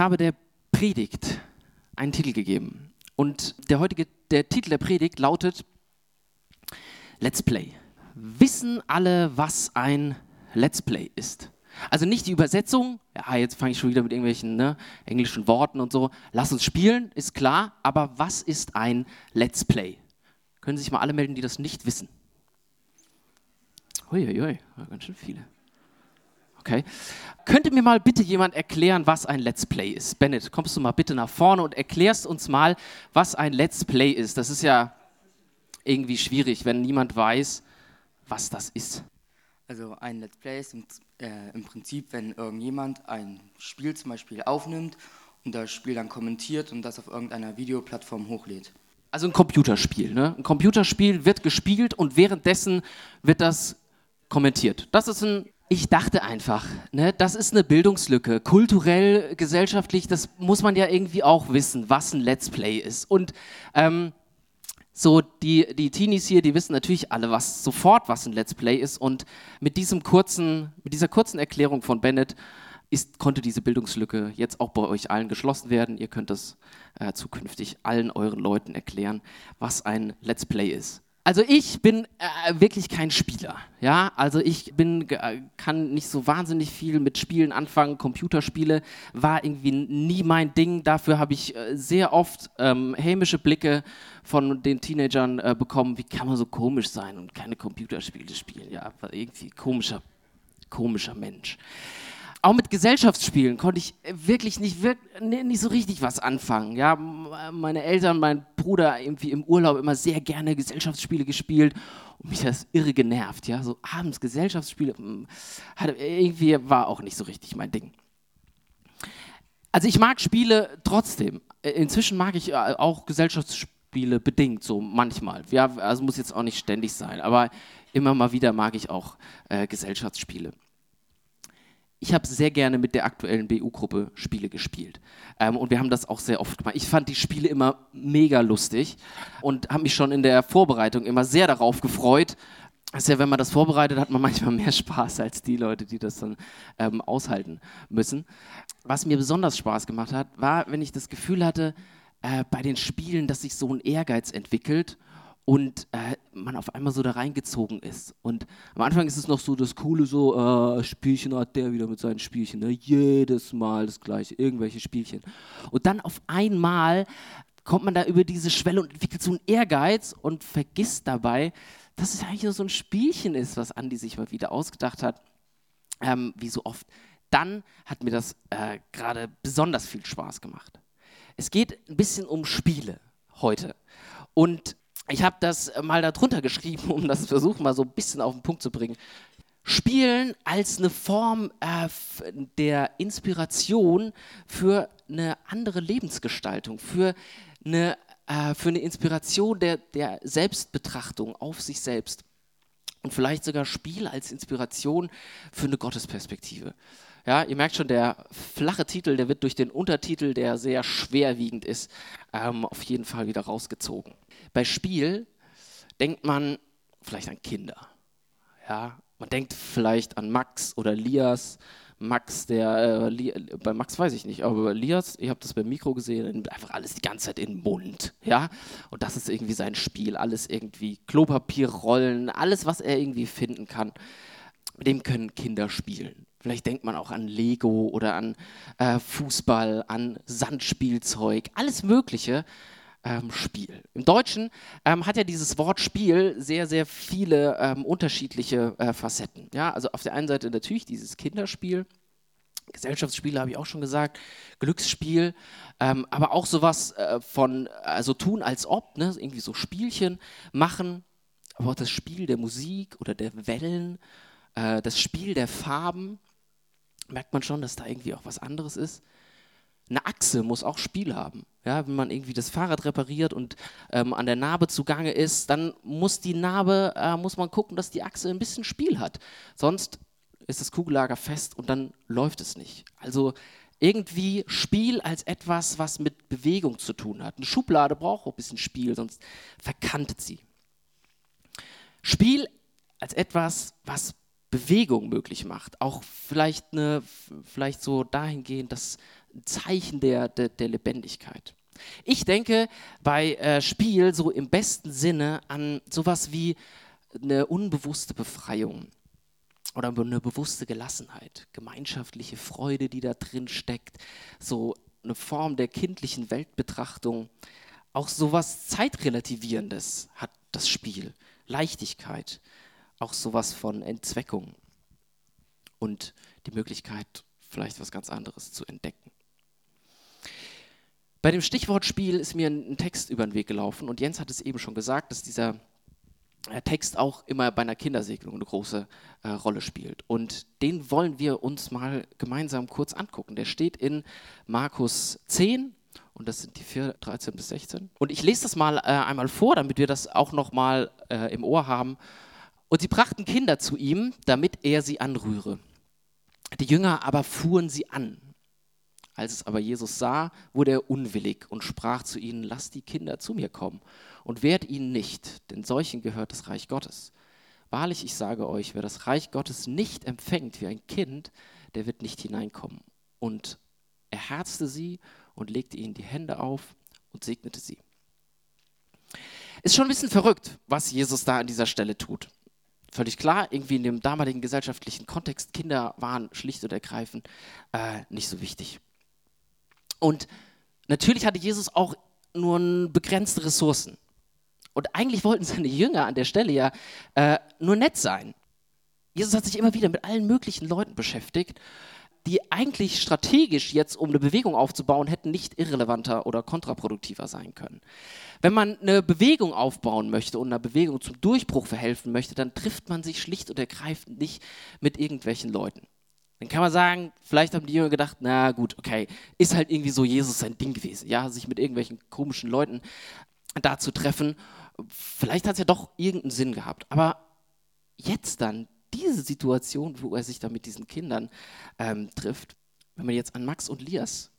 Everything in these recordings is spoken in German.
habe der Predigt einen Titel gegeben. Und der heutige der Titel der Predigt lautet Let's Play. Wissen alle, was ein Let's Play ist? Also nicht die Übersetzung, ja, jetzt fange ich schon wieder mit irgendwelchen ne, englischen Worten und so. Lass uns spielen, ist klar, aber was ist ein Let's Play? Können sich mal alle melden, die das nicht wissen? Uiuiui, ganz schön viele. Okay. Könnte mir mal bitte jemand erklären, was ein Let's Play ist? Bennett, kommst du mal bitte nach vorne und erklärst uns mal, was ein Let's Play ist. Das ist ja irgendwie schwierig, wenn niemand weiß, was das ist. Also ein Let's Play ist im, äh, im Prinzip, wenn irgendjemand ein Spiel zum Beispiel aufnimmt und das Spiel dann kommentiert und das auf irgendeiner Videoplattform hochlädt. Also ein Computerspiel. Ne? Ein Computerspiel wird gespielt und währenddessen wird das kommentiert. Das ist ein ich dachte einfach, ne, das ist eine Bildungslücke. Kulturell, gesellschaftlich, das muss man ja irgendwie auch wissen, was ein Let's Play ist. Und ähm, so, die, die Teenies hier, die wissen natürlich alle was, sofort, was ein Let's Play ist. Und mit, diesem kurzen, mit dieser kurzen Erklärung von Bennett ist, konnte diese Bildungslücke jetzt auch bei euch allen geschlossen werden. Ihr könnt das äh, zukünftig allen euren Leuten erklären, was ein Let's Play ist. Also ich bin äh, wirklich kein Spieler, ja. Also ich bin äh, kann nicht so wahnsinnig viel mit Spielen anfangen. Computerspiele war irgendwie nie mein Ding. Dafür habe ich äh, sehr oft ähm, hämische Blicke von den Teenagern äh, bekommen. Wie kann man so komisch sein und keine Computerspiele spielen? Ja, irgendwie komischer, komischer Mensch auch mit Gesellschaftsspielen konnte ich wirklich nicht, nicht so richtig was anfangen. Ja, meine Eltern, mein Bruder irgendwie im Urlaub immer sehr gerne Gesellschaftsspiele gespielt und mich das irre genervt. Ja, so abends Gesellschaftsspiele hm, hatte, irgendwie war auch nicht so richtig mein Ding. Also ich mag Spiele trotzdem. Inzwischen mag ich äh, auch Gesellschaftsspiele bedingt, so manchmal. Ja, also muss jetzt auch nicht ständig sein, aber immer mal wieder mag ich auch äh, Gesellschaftsspiele ich habe sehr gerne mit der aktuellen BU-Gruppe Spiele gespielt. Ähm, und wir haben das auch sehr oft gemacht. Ich fand die Spiele immer mega lustig und habe mich schon in der Vorbereitung immer sehr darauf gefreut. Das ist ja, wenn man das vorbereitet, hat man manchmal mehr Spaß als die Leute, die das dann ähm, aushalten müssen. Was mir besonders Spaß gemacht hat, war, wenn ich das Gefühl hatte, äh, bei den Spielen, dass sich so ein Ehrgeiz entwickelt und äh, man auf einmal so da reingezogen ist. Und am Anfang ist es noch so das coole so, äh, Spielchen hat der wieder mit seinen Spielchen, ne? jedes Mal das gleiche, irgendwelche Spielchen. Und dann auf einmal kommt man da über diese Schwelle und entwickelt so einen Ehrgeiz und vergisst dabei, dass es eigentlich nur so ein Spielchen ist, was Andi sich mal wieder ausgedacht hat, ähm, wie so oft. Dann hat mir das äh, gerade besonders viel Spaß gemacht. Es geht ein bisschen um Spiele heute. Und ich habe das mal darunter geschrieben, um das versuchen mal so ein bisschen auf den Punkt zu bringen. Spielen als eine Form äh, der Inspiration für eine andere Lebensgestaltung, für eine, äh, für eine Inspiration der, der Selbstbetrachtung auf sich selbst und vielleicht sogar Spiel als Inspiration für eine Gottesperspektive. Ja, ihr merkt schon, der flache Titel, der wird durch den Untertitel, der sehr schwerwiegend ist, ähm, auf jeden Fall wieder rausgezogen. Bei Spiel denkt man vielleicht an Kinder. Ja, man denkt vielleicht an Max oder Lias. Max, der, äh, bei Max weiß ich nicht, aber bei Lias, ich habe das beim Mikro gesehen, einfach alles die ganze Zeit in den Mund, ja, und das ist irgendwie sein Spiel, alles irgendwie Klopapierrollen, alles, was er irgendwie finden kann, mit dem können Kinder spielen. Vielleicht denkt man auch an Lego oder an äh, Fußball, an Sandspielzeug, alles Mögliche ähm, Spiel. Im Deutschen ähm, hat ja dieses Wort Spiel sehr, sehr viele ähm, unterschiedliche äh, Facetten. Ja, also auf der einen Seite natürlich dieses Kinderspiel, Gesellschaftsspiele habe ich auch schon gesagt, Glücksspiel, ähm, aber auch sowas äh, von, also tun als ob, ne? irgendwie so Spielchen machen, aber auch das Spiel der Musik oder der Wellen, äh, das Spiel der Farben, merkt man schon, dass da irgendwie auch was anderes ist eine Achse muss auch Spiel haben. Ja, wenn man irgendwie das Fahrrad repariert und ähm, an der Narbe zugange ist, dann muss die Narbe, äh, muss man gucken, dass die Achse ein bisschen Spiel hat. Sonst ist das Kugellager fest und dann läuft es nicht. Also irgendwie Spiel als etwas, was mit Bewegung zu tun hat. Eine Schublade braucht auch ein bisschen Spiel, sonst verkantet sie. Spiel als etwas, was Bewegung möglich macht. Auch vielleicht, eine, vielleicht so dahingehend, dass ein Zeichen der, der, der Lebendigkeit. Ich denke bei äh, Spiel so im besten Sinne an sowas wie eine unbewusste Befreiung oder eine bewusste Gelassenheit, gemeinschaftliche Freude, die da drin steckt, so eine Form der kindlichen Weltbetrachtung. Auch sowas Zeitrelativierendes hat das Spiel, Leichtigkeit, auch sowas von Entzweckung und die Möglichkeit, vielleicht was ganz anderes zu entdecken. Bei dem Stichwortspiel ist mir ein Text über den Weg gelaufen und Jens hat es eben schon gesagt, dass dieser äh, Text auch immer bei einer Kindersegnung eine große äh, Rolle spielt. Und den wollen wir uns mal gemeinsam kurz angucken. Der steht in Markus 10 und das sind die 4, 13 bis 16. Und ich lese das mal äh, einmal vor, damit wir das auch noch mal äh, im Ohr haben. Und sie brachten Kinder zu ihm, damit er sie anrühre. Die Jünger aber fuhren sie an. Als es aber Jesus sah, wurde er unwillig und sprach zu ihnen, lasst die Kinder zu mir kommen und wehrt ihnen nicht, denn solchen gehört das Reich Gottes. Wahrlich, ich sage euch, wer das Reich Gottes nicht empfängt wie ein Kind, der wird nicht hineinkommen. Und er herzte sie und legte ihnen die Hände auf und segnete sie. Ist schon ein bisschen verrückt, was Jesus da an dieser Stelle tut. Völlig klar, irgendwie in dem damaligen gesellschaftlichen Kontext, Kinder waren schlicht und ergreifend äh, nicht so wichtig. Und natürlich hatte Jesus auch nur begrenzte Ressourcen. Und eigentlich wollten seine Jünger an der Stelle ja äh, nur nett sein. Jesus hat sich immer wieder mit allen möglichen Leuten beschäftigt, die eigentlich strategisch jetzt, um eine Bewegung aufzubauen, hätten nicht irrelevanter oder kontraproduktiver sein können. Wenn man eine Bewegung aufbauen möchte und einer Bewegung zum Durchbruch verhelfen möchte, dann trifft man sich schlicht und ergreifend nicht mit irgendwelchen Leuten. Dann kann man sagen, vielleicht haben die Jünger gedacht, na gut, okay, ist halt irgendwie so Jesus sein Ding gewesen, ja, sich mit irgendwelchen komischen Leuten da zu treffen. Vielleicht hat es ja doch irgendeinen Sinn gehabt. Aber jetzt dann, diese Situation, wo er sich da mit diesen Kindern ähm, trifft, wenn man jetzt an Max und Lias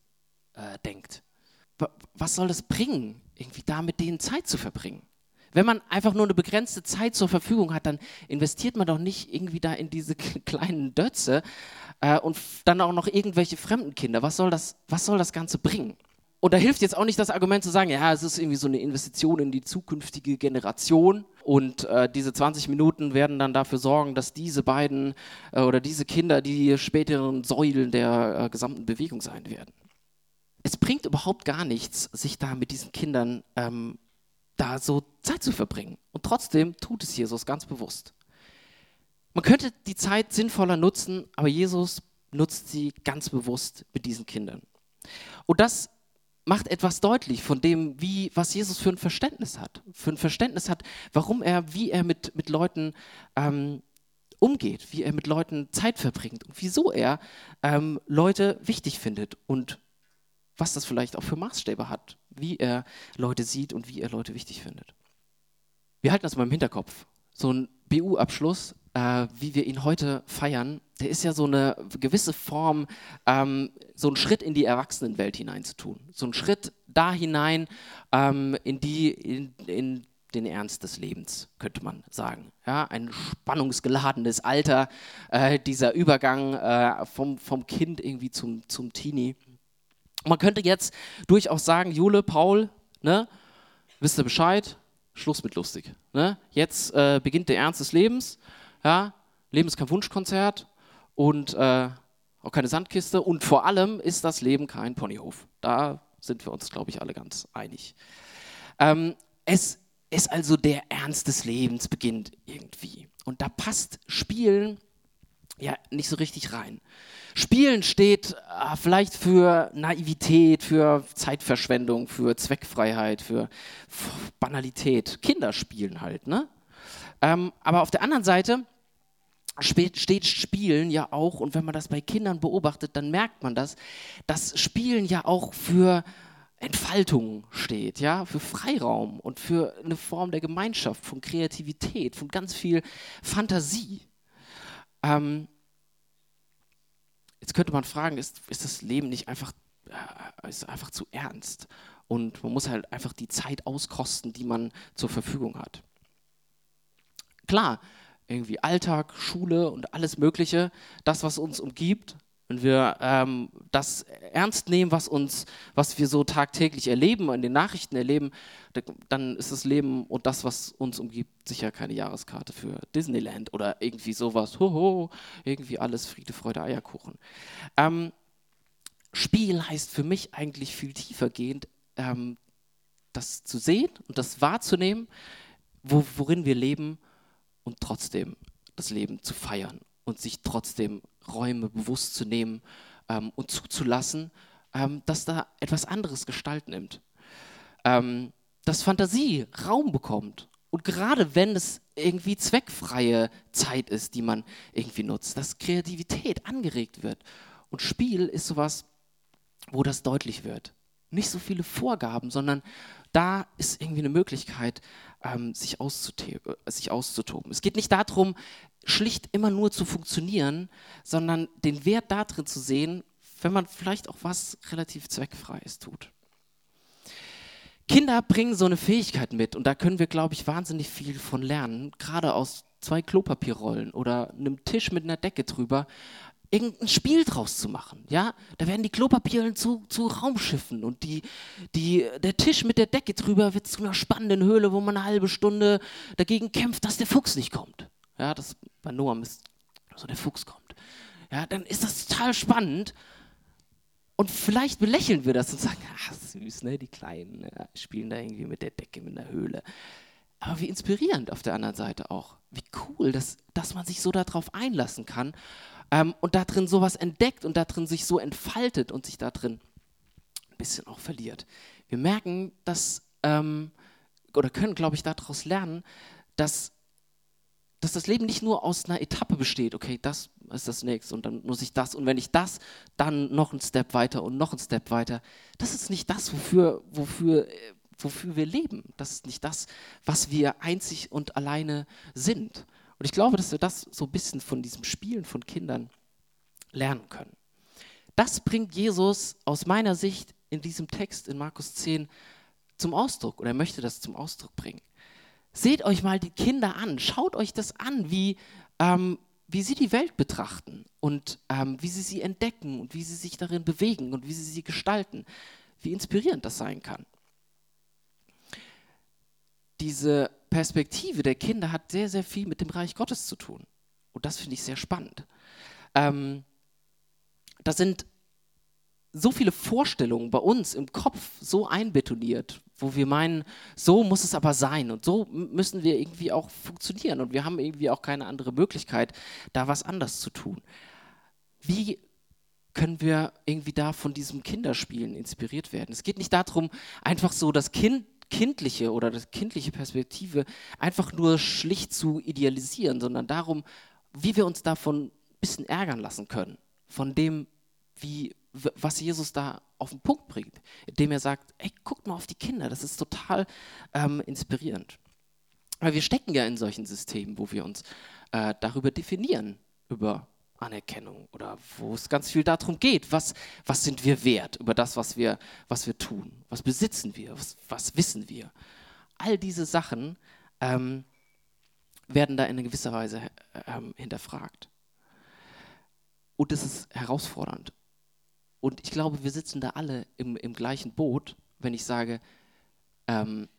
äh, denkt, was soll das bringen, irgendwie da mit denen Zeit zu verbringen? Wenn man einfach nur eine begrenzte Zeit zur Verfügung hat, dann investiert man doch nicht irgendwie da in diese kleinen Dötze äh, und dann auch noch irgendwelche fremden Kinder. Was soll, das, was soll das Ganze bringen? Und da hilft jetzt auch nicht das Argument zu sagen, ja, es ist irgendwie so eine Investition in die zukünftige Generation und äh, diese 20 Minuten werden dann dafür sorgen, dass diese beiden äh, oder diese Kinder die späteren Säulen der äh, gesamten Bewegung sein werden. Es bringt überhaupt gar nichts, sich da mit diesen Kindern ähm, da so Zeit zu verbringen. Und trotzdem tut es Jesus ganz bewusst. Man könnte die Zeit sinnvoller nutzen, aber Jesus nutzt sie ganz bewusst mit diesen Kindern. Und das macht etwas deutlich von dem, wie, was Jesus für ein Verständnis hat. Für ein Verständnis hat, warum er, wie er mit, mit Leuten ähm, umgeht, wie er mit Leuten Zeit verbringt und wieso er ähm, Leute wichtig findet und was das vielleicht auch für Maßstäbe hat, wie er Leute sieht und wie er Leute wichtig findet. Wir halten das mal im Hinterkopf. So ein BU-Abschluss, äh, wie wir ihn heute feiern, der ist ja so eine gewisse Form, ähm, so ein Schritt in die Erwachsenenwelt hineinzutun. So ein Schritt da hinein ähm, in, die, in, in den Ernst des Lebens, könnte man sagen. Ja, ein spannungsgeladenes Alter, äh, dieser Übergang äh, vom, vom Kind irgendwie zum, zum Teenie. Man könnte jetzt durchaus sagen, Jule, Paul, ne, wisst ihr Bescheid, Schluss mit lustig. Ne? Jetzt äh, beginnt der Ernst des Lebens. Ja? Leben ist kein Wunschkonzert und äh, auch keine Sandkiste und vor allem ist das Leben kein Ponyhof. Da sind wir uns, glaube ich, alle ganz einig. Ähm, es ist also der Ernst des Lebens beginnt irgendwie. Und da passt Spielen ja nicht so richtig rein. Spielen steht äh, vielleicht für Naivität, für Zeitverschwendung, für Zweckfreiheit, für Banalität. Kinder spielen halt, ne? Ähm, aber auf der anderen Seite steht Spielen ja auch, und wenn man das bei Kindern beobachtet, dann merkt man das, dass Spielen ja auch für Entfaltung steht, ja, für Freiraum und für eine Form der Gemeinschaft, von Kreativität, von ganz viel Fantasie. Ähm, jetzt könnte man fragen, ist, ist das Leben nicht einfach, äh, ist einfach zu ernst? Und man muss halt einfach die Zeit auskosten, die man zur Verfügung hat. Klar, irgendwie Alltag, Schule und alles Mögliche, das, was uns umgibt, wenn wir ähm, das ernst nehmen, was uns, was wir so tagtäglich erleben, in den Nachrichten erleben, dann ist das Leben und das, was uns umgibt, sicher keine Jahreskarte für Disneyland oder irgendwie sowas. Hoho, irgendwie alles Friede, Freude, Eierkuchen. Ähm, Spiel heißt für mich eigentlich viel tiefergehend, ähm, das zu sehen und das wahrzunehmen, wo, worin wir leben und trotzdem das Leben zu feiern und sich trotzdem Räume bewusst zu nehmen ähm, und zuzulassen, ähm, dass da etwas anderes Gestalt nimmt. Ähm, dass Fantasie Raum bekommt. Und gerade wenn es irgendwie zweckfreie Zeit ist, die man irgendwie nutzt, dass Kreativität angeregt wird. Und Spiel ist sowas, wo das deutlich wird. Nicht so viele Vorgaben, sondern da ist irgendwie eine Möglichkeit, ähm, sich, äh, sich auszutoben. Es geht nicht darum, schlicht immer nur zu funktionieren, sondern den Wert darin zu sehen, wenn man vielleicht auch was relativ Zweckfreies tut. Kinder bringen so eine Fähigkeit mit und da können wir, glaube ich, wahnsinnig viel von lernen, gerade aus zwei Klopapierrollen oder einem Tisch mit einer Decke drüber, irgendein Spiel draus zu machen. Ja? Da werden die Klopapierlen zu, zu Raumschiffen und die, die, der Tisch mit der Decke drüber wird zu einer spannenden Höhle, wo man eine halbe Stunde dagegen kämpft, dass der Fuchs nicht kommt. Ja, das bei Noam ist so der Fuchs kommt. Ja, dann ist das total spannend. Und vielleicht belächeln wir das und sagen, ach süß, ne, die Kleinen ja, spielen da irgendwie mit der Decke, mit der Höhle. Aber wie inspirierend auf der anderen Seite auch. Wie cool, dass, dass man sich so darauf einlassen kann ähm, und da drin sowas entdeckt und da drin sich so entfaltet und sich da drin ein bisschen auch verliert. Wir merken, dass, ähm, oder können, glaube ich, daraus lernen, dass, dass das Leben nicht nur aus einer Etappe besteht, okay, das ist das nächste und dann muss ich das und wenn ich das, dann noch einen Step weiter und noch einen Step weiter. Das ist nicht das, wofür, wofür, wofür wir leben. Das ist nicht das, was wir einzig und alleine sind. Und ich glaube, dass wir das so ein bisschen von diesem Spielen von Kindern lernen können. Das bringt Jesus aus meiner Sicht in diesem Text in Markus 10 zum Ausdruck oder er möchte das zum Ausdruck bringen. Seht euch mal die Kinder an, schaut euch das an, wie, ähm, wie sie die Welt betrachten und ähm, wie sie sie entdecken und wie sie sich darin bewegen und wie sie sie gestalten, wie inspirierend das sein kann. Diese Perspektive der Kinder hat sehr, sehr viel mit dem Reich Gottes zu tun. Und das finde ich sehr spannend. Ähm, da sind so viele Vorstellungen bei uns im Kopf so einbetoniert, wo wir meinen, so muss es aber sein und so müssen wir irgendwie auch funktionieren und wir haben irgendwie auch keine andere Möglichkeit, da was anders zu tun. Wie können wir irgendwie da von diesem Kinderspielen inspiriert werden? Es geht nicht darum, einfach so das Kind kindliche oder das kindliche Perspektive einfach nur schlicht zu idealisieren, sondern darum, wie wir uns davon ein bisschen ärgern lassen können, von dem, wie, was Jesus da auf den Punkt bringt, indem er sagt, ey, guckt mal auf die Kinder, das ist total ähm, inspirierend. Weil wir stecken ja in solchen Systemen, wo wir uns äh, darüber definieren, über Anerkennung oder wo es ganz viel darum geht, was, was sind wir wert über das, was wir, was wir tun, was besitzen wir, was, was wissen wir. All diese Sachen ähm, werden da in gewisser Weise ähm, hinterfragt. Und es ist herausfordernd. Und ich glaube, wir sitzen da alle im, im gleichen Boot, wenn ich sage, ähm,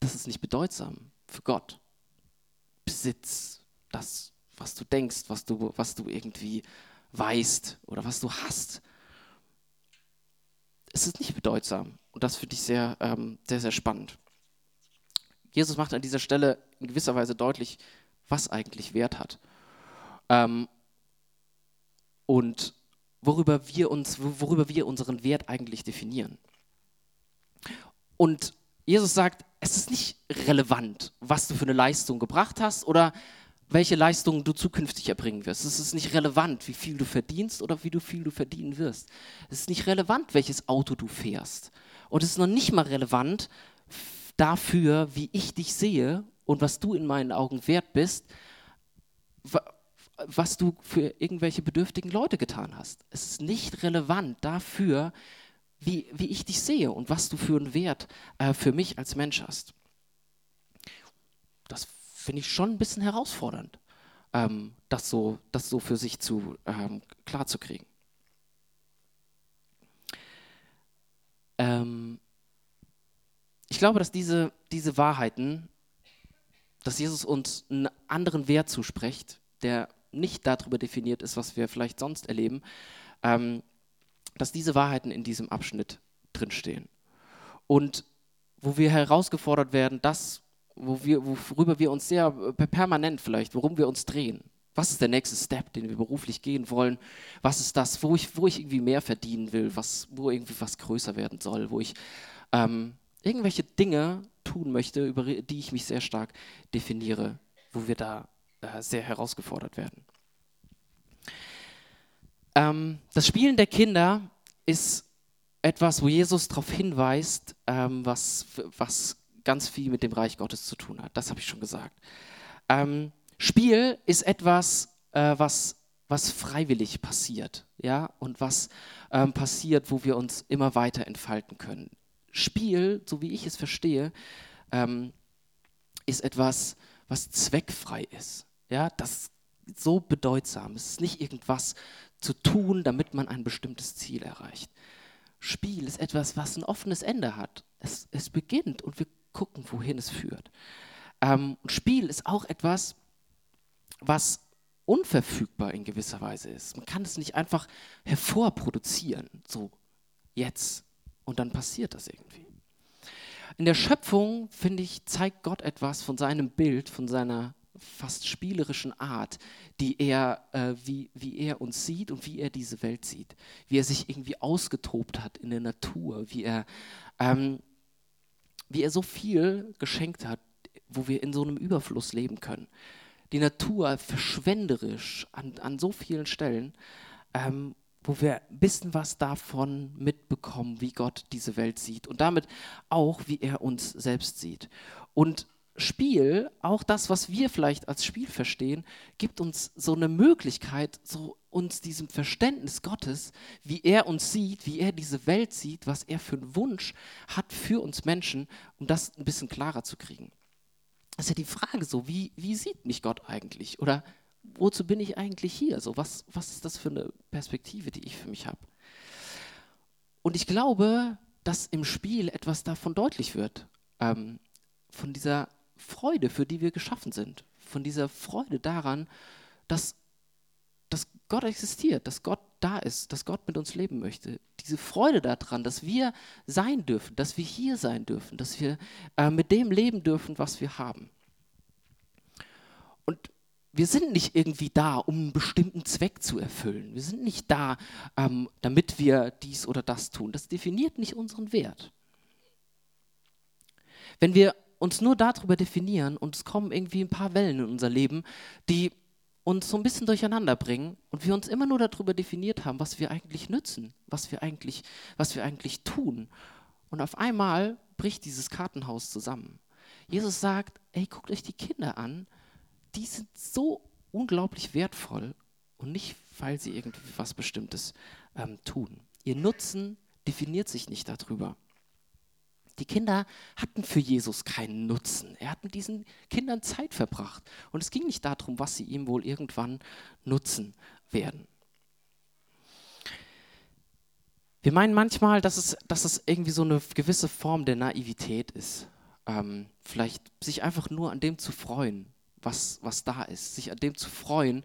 das ist nicht bedeutsam für Gott. Besitz, das was du denkst, was du, was du irgendwie weißt oder was du hast. Es ist nicht bedeutsam. Und das finde ich sehr, ähm, sehr, sehr spannend. Jesus macht an dieser Stelle in gewisser Weise deutlich, was eigentlich Wert hat. Ähm, und worüber wir, uns, worüber wir unseren Wert eigentlich definieren. Und Jesus sagt, es ist nicht relevant, was du für eine Leistung gebracht hast oder welche Leistungen du zukünftig erbringen wirst. Es ist nicht relevant, wie viel du verdienst oder wie du viel du verdienen wirst. Es ist nicht relevant, welches Auto du fährst. Und es ist noch nicht mal relevant dafür, wie ich dich sehe und was du in meinen Augen wert bist, was du für irgendwelche bedürftigen Leute getan hast. Es ist nicht relevant dafür, wie, wie ich dich sehe und was du für einen Wert äh, für mich als Mensch hast. Das finde ich schon ein bisschen herausfordernd. ähm, das, so, das so für sich zu, ähm, klar zu kriegen. Ähm, ich glaube, dass diese, diese Wahrheiten, dass Jesus uns einen anderen Wert zuspricht, der nicht darüber definiert ist, was wir vielleicht sonst erleben, ähm, dass diese Wahrheiten in diesem Abschnitt drinstehen. Und wo wir herausgefordert werden, das, wo wir, worüber wir uns sehr permanent vielleicht, worum wir uns drehen. Was ist der nächste Step, den wir beruflich gehen wollen? Was ist das, wo ich, wo ich irgendwie mehr verdienen will, was, wo irgendwie was größer werden soll, wo ich ähm, irgendwelche Dinge tun möchte, über die ich mich sehr stark definiere, wo wir da äh, sehr herausgefordert werden. Ähm, das Spielen der Kinder ist etwas, wo Jesus darauf hinweist, ähm, was, was ganz viel mit dem Reich Gottes zu tun hat. Das habe ich schon gesagt. Ähm, Spiel ist etwas, äh, was, was freiwillig passiert, ja, und was ähm, passiert, wo wir uns immer weiter entfalten können. Spiel, so wie ich es verstehe, ähm, ist etwas, was zweckfrei ist. Ja, das ist so bedeutsam. Es ist nicht irgendwas zu tun, damit man ein bestimmtes Ziel erreicht. Spiel ist etwas, was ein offenes Ende hat. Es, es beginnt und wir gucken, wohin es führt. Ähm, Spiel ist auch etwas, was unverfügbar in gewisser Weise ist. Man kann es nicht einfach hervorproduzieren, so jetzt und dann passiert das irgendwie. In der Schöpfung, finde ich, zeigt Gott etwas von seinem Bild, von seiner fast spielerischen Art, die er, äh, wie, wie er uns sieht und wie er diese Welt sieht. Wie er sich irgendwie ausgetobt hat in der Natur, wie er, ähm, wie er so viel geschenkt hat, wo wir in so einem Überfluss leben können. Die Natur verschwenderisch an, an so vielen Stellen, ähm, wo wir ein bisschen was davon mitbekommen, wie Gott diese Welt sieht und damit auch, wie er uns selbst sieht. Und Spiel, auch das, was wir vielleicht als Spiel verstehen, gibt uns so eine Möglichkeit, so uns diesem Verständnis Gottes, wie er uns sieht, wie er diese Welt sieht, was er für einen Wunsch hat für uns Menschen, um das ein bisschen klarer zu kriegen. Das ist ja die Frage so, wie, wie sieht mich Gott eigentlich? Oder wozu bin ich eigentlich hier? So, was, was ist das für eine Perspektive, die ich für mich habe? Und ich glaube, dass im Spiel etwas davon deutlich wird. Ähm, von dieser Freude, für die wir geschaffen sind. Von dieser Freude daran, dass, dass Gott existiert, dass Gott da ist, dass Gott mit uns leben möchte. Diese Freude daran, dass wir sein dürfen, dass wir hier sein dürfen, dass wir äh, mit dem leben dürfen, was wir haben. Und wir sind nicht irgendwie da, um einen bestimmten Zweck zu erfüllen. Wir sind nicht da, ähm, damit wir dies oder das tun. Das definiert nicht unseren Wert. Wenn wir uns nur darüber definieren und es kommen irgendwie ein paar Wellen in unser Leben, die uns so ein bisschen durcheinander bringen und wir uns immer nur darüber definiert haben, was wir eigentlich nützen, was wir eigentlich, was wir eigentlich tun. Und auf einmal bricht dieses Kartenhaus zusammen. Jesus sagt, ey, guckt euch die Kinder an, die sind so unglaublich wertvoll und nicht, weil sie irgendwie was Bestimmtes ähm, tun. Ihr Nutzen definiert sich nicht darüber. Die Kinder hatten für Jesus keinen Nutzen. Er hat mit diesen Kindern Zeit verbracht. Und es ging nicht darum, was sie ihm wohl irgendwann nutzen werden. Wir meinen manchmal, dass es, dass es irgendwie so eine gewisse Form der Naivität ist. Ähm, vielleicht sich einfach nur an dem zu freuen, was, was da ist. Sich an dem zu freuen,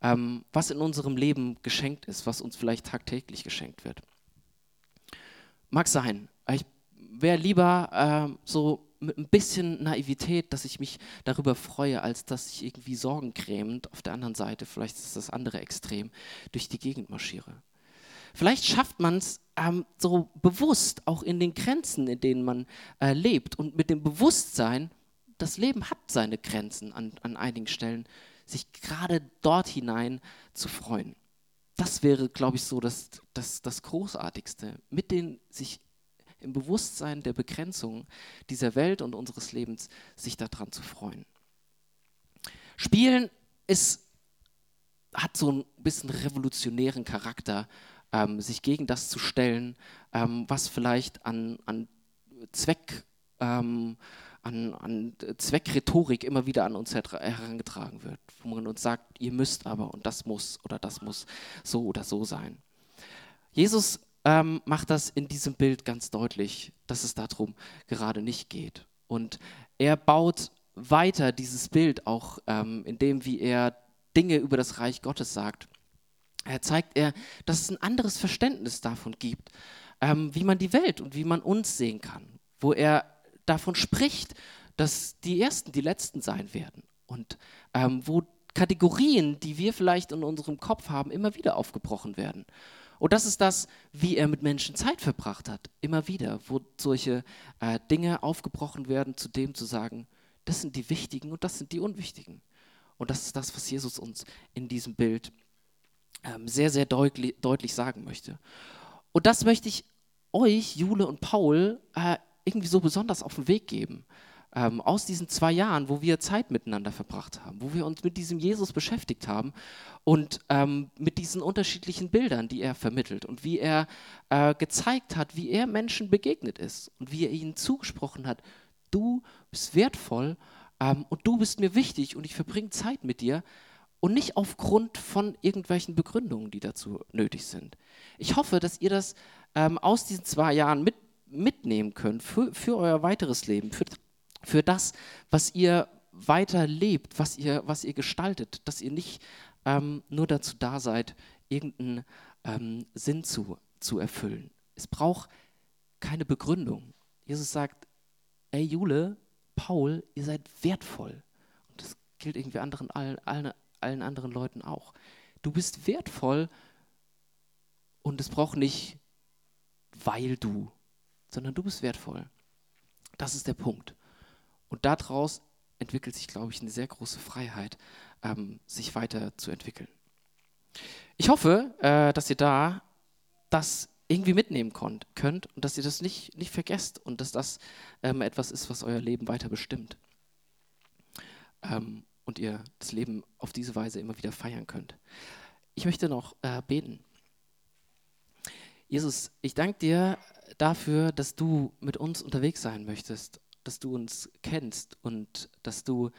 ähm, was in unserem Leben geschenkt ist, was uns vielleicht tagtäglich geschenkt wird. Mag sein. Wäre lieber äh, so mit ein bisschen Naivität, dass ich mich darüber freue, als dass ich irgendwie sorgencremend auf der anderen Seite, vielleicht ist das andere Extrem, durch die Gegend marschiere. Vielleicht schafft man es ähm, so bewusst, auch in den Grenzen, in denen man äh, lebt und mit dem Bewusstsein, das Leben hat seine Grenzen an, an einigen Stellen, sich gerade dort hinein zu freuen. Das wäre, glaube ich, so das, das, das Großartigste, mit den sich im Bewusstsein der Begrenzung dieser Welt und unseres Lebens sich daran zu freuen. Spielen ist, hat so ein bisschen revolutionären Charakter, ähm, sich gegen das zu stellen, ähm, was vielleicht an, an Zweck, ähm, an, an Zweckrhetorik immer wieder an uns herangetragen wird, wo man uns sagt, ihr müsst aber und das muss oder das muss so oder so sein. Jesus ähm, macht das in diesem Bild ganz deutlich, dass es darum gerade nicht geht. Und er baut weiter dieses Bild auch ähm, in dem, wie er Dinge über das Reich Gottes sagt. Er zeigt er, dass es ein anderes Verständnis davon gibt, ähm, wie man die Welt und wie man uns sehen kann, wo er davon spricht, dass die Ersten die Letzten sein werden und ähm, wo Kategorien, die wir vielleicht in unserem Kopf haben, immer wieder aufgebrochen werden. Und das ist das, wie er mit Menschen Zeit verbracht hat, immer wieder, wo solche äh, Dinge aufgebrochen werden, zu dem zu sagen, das sind die Wichtigen und das sind die Unwichtigen. Und das ist das, was Jesus uns in diesem Bild ähm, sehr, sehr deutlich, deutlich sagen möchte. Und das möchte ich euch, Jule und Paul, äh, irgendwie so besonders auf den Weg geben. Ähm, aus diesen zwei Jahren, wo wir Zeit miteinander verbracht haben, wo wir uns mit diesem Jesus beschäftigt haben und ähm, mit diesen unterschiedlichen Bildern, die er vermittelt und wie er äh, gezeigt hat, wie er Menschen begegnet ist und wie er ihnen zugesprochen hat, du bist wertvoll ähm, und du bist mir wichtig und ich verbringe Zeit mit dir und nicht aufgrund von irgendwelchen Begründungen, die dazu nötig sind. Ich hoffe, dass ihr das ähm, aus diesen zwei Jahren mit, mitnehmen könnt für, für euer weiteres Leben, für für das, was ihr weiter lebt, was ihr, was ihr gestaltet, dass ihr nicht ähm, nur dazu da seid, irgendeinen ähm, Sinn zu, zu erfüllen. Es braucht keine Begründung. Jesus sagt, ey Jule, Paul, ihr seid wertvoll. Und das gilt irgendwie anderen, allen, allen, allen anderen Leuten auch. Du bist wertvoll und es braucht nicht, weil du, sondern du bist wertvoll. Das ist der Punkt. Und daraus entwickelt sich, glaube ich, eine sehr große Freiheit, ähm, sich weiterzuentwickeln. Ich hoffe, äh, dass ihr da das irgendwie mitnehmen konnt, könnt und dass ihr das nicht, nicht vergesst und dass das ähm, etwas ist, was euer Leben weiter bestimmt. Ähm, und ihr das Leben auf diese Weise immer wieder feiern könnt. Ich möchte noch äh, beten. Jesus, ich danke dir dafür, dass du mit uns unterwegs sein möchtest dass du uns kennst und dass du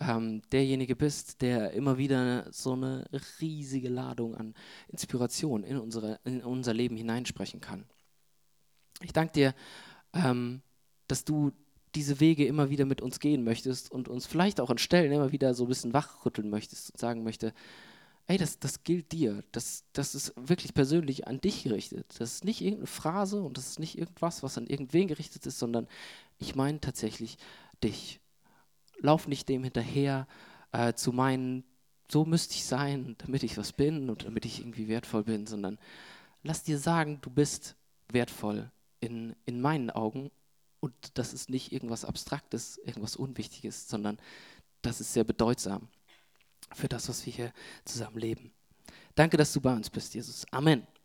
ähm, derjenige bist, der immer wieder so eine riesige Ladung an Inspiration in, unsere, in unser Leben hineinsprechen kann. Ich danke dir, ähm, dass du diese Wege immer wieder mit uns gehen möchtest und uns vielleicht auch an Stellen immer wieder so ein bisschen wachrütteln möchtest und sagen möchte, ey, das, das gilt dir, das, das ist wirklich persönlich an dich gerichtet. Das ist nicht irgendeine Phrase und das ist nicht irgendwas, was an irgendwen gerichtet ist, sondern ich meine tatsächlich dich. Lauf nicht dem hinterher äh, zu meinen, so müsste ich sein, damit ich was bin und damit ich irgendwie wertvoll bin, sondern lass dir sagen, du bist wertvoll in, in meinen Augen und das ist nicht irgendwas Abstraktes, irgendwas Unwichtiges, sondern das ist sehr bedeutsam für das, was wir hier zusammen leben. Danke, dass du bei uns bist, Jesus. Amen.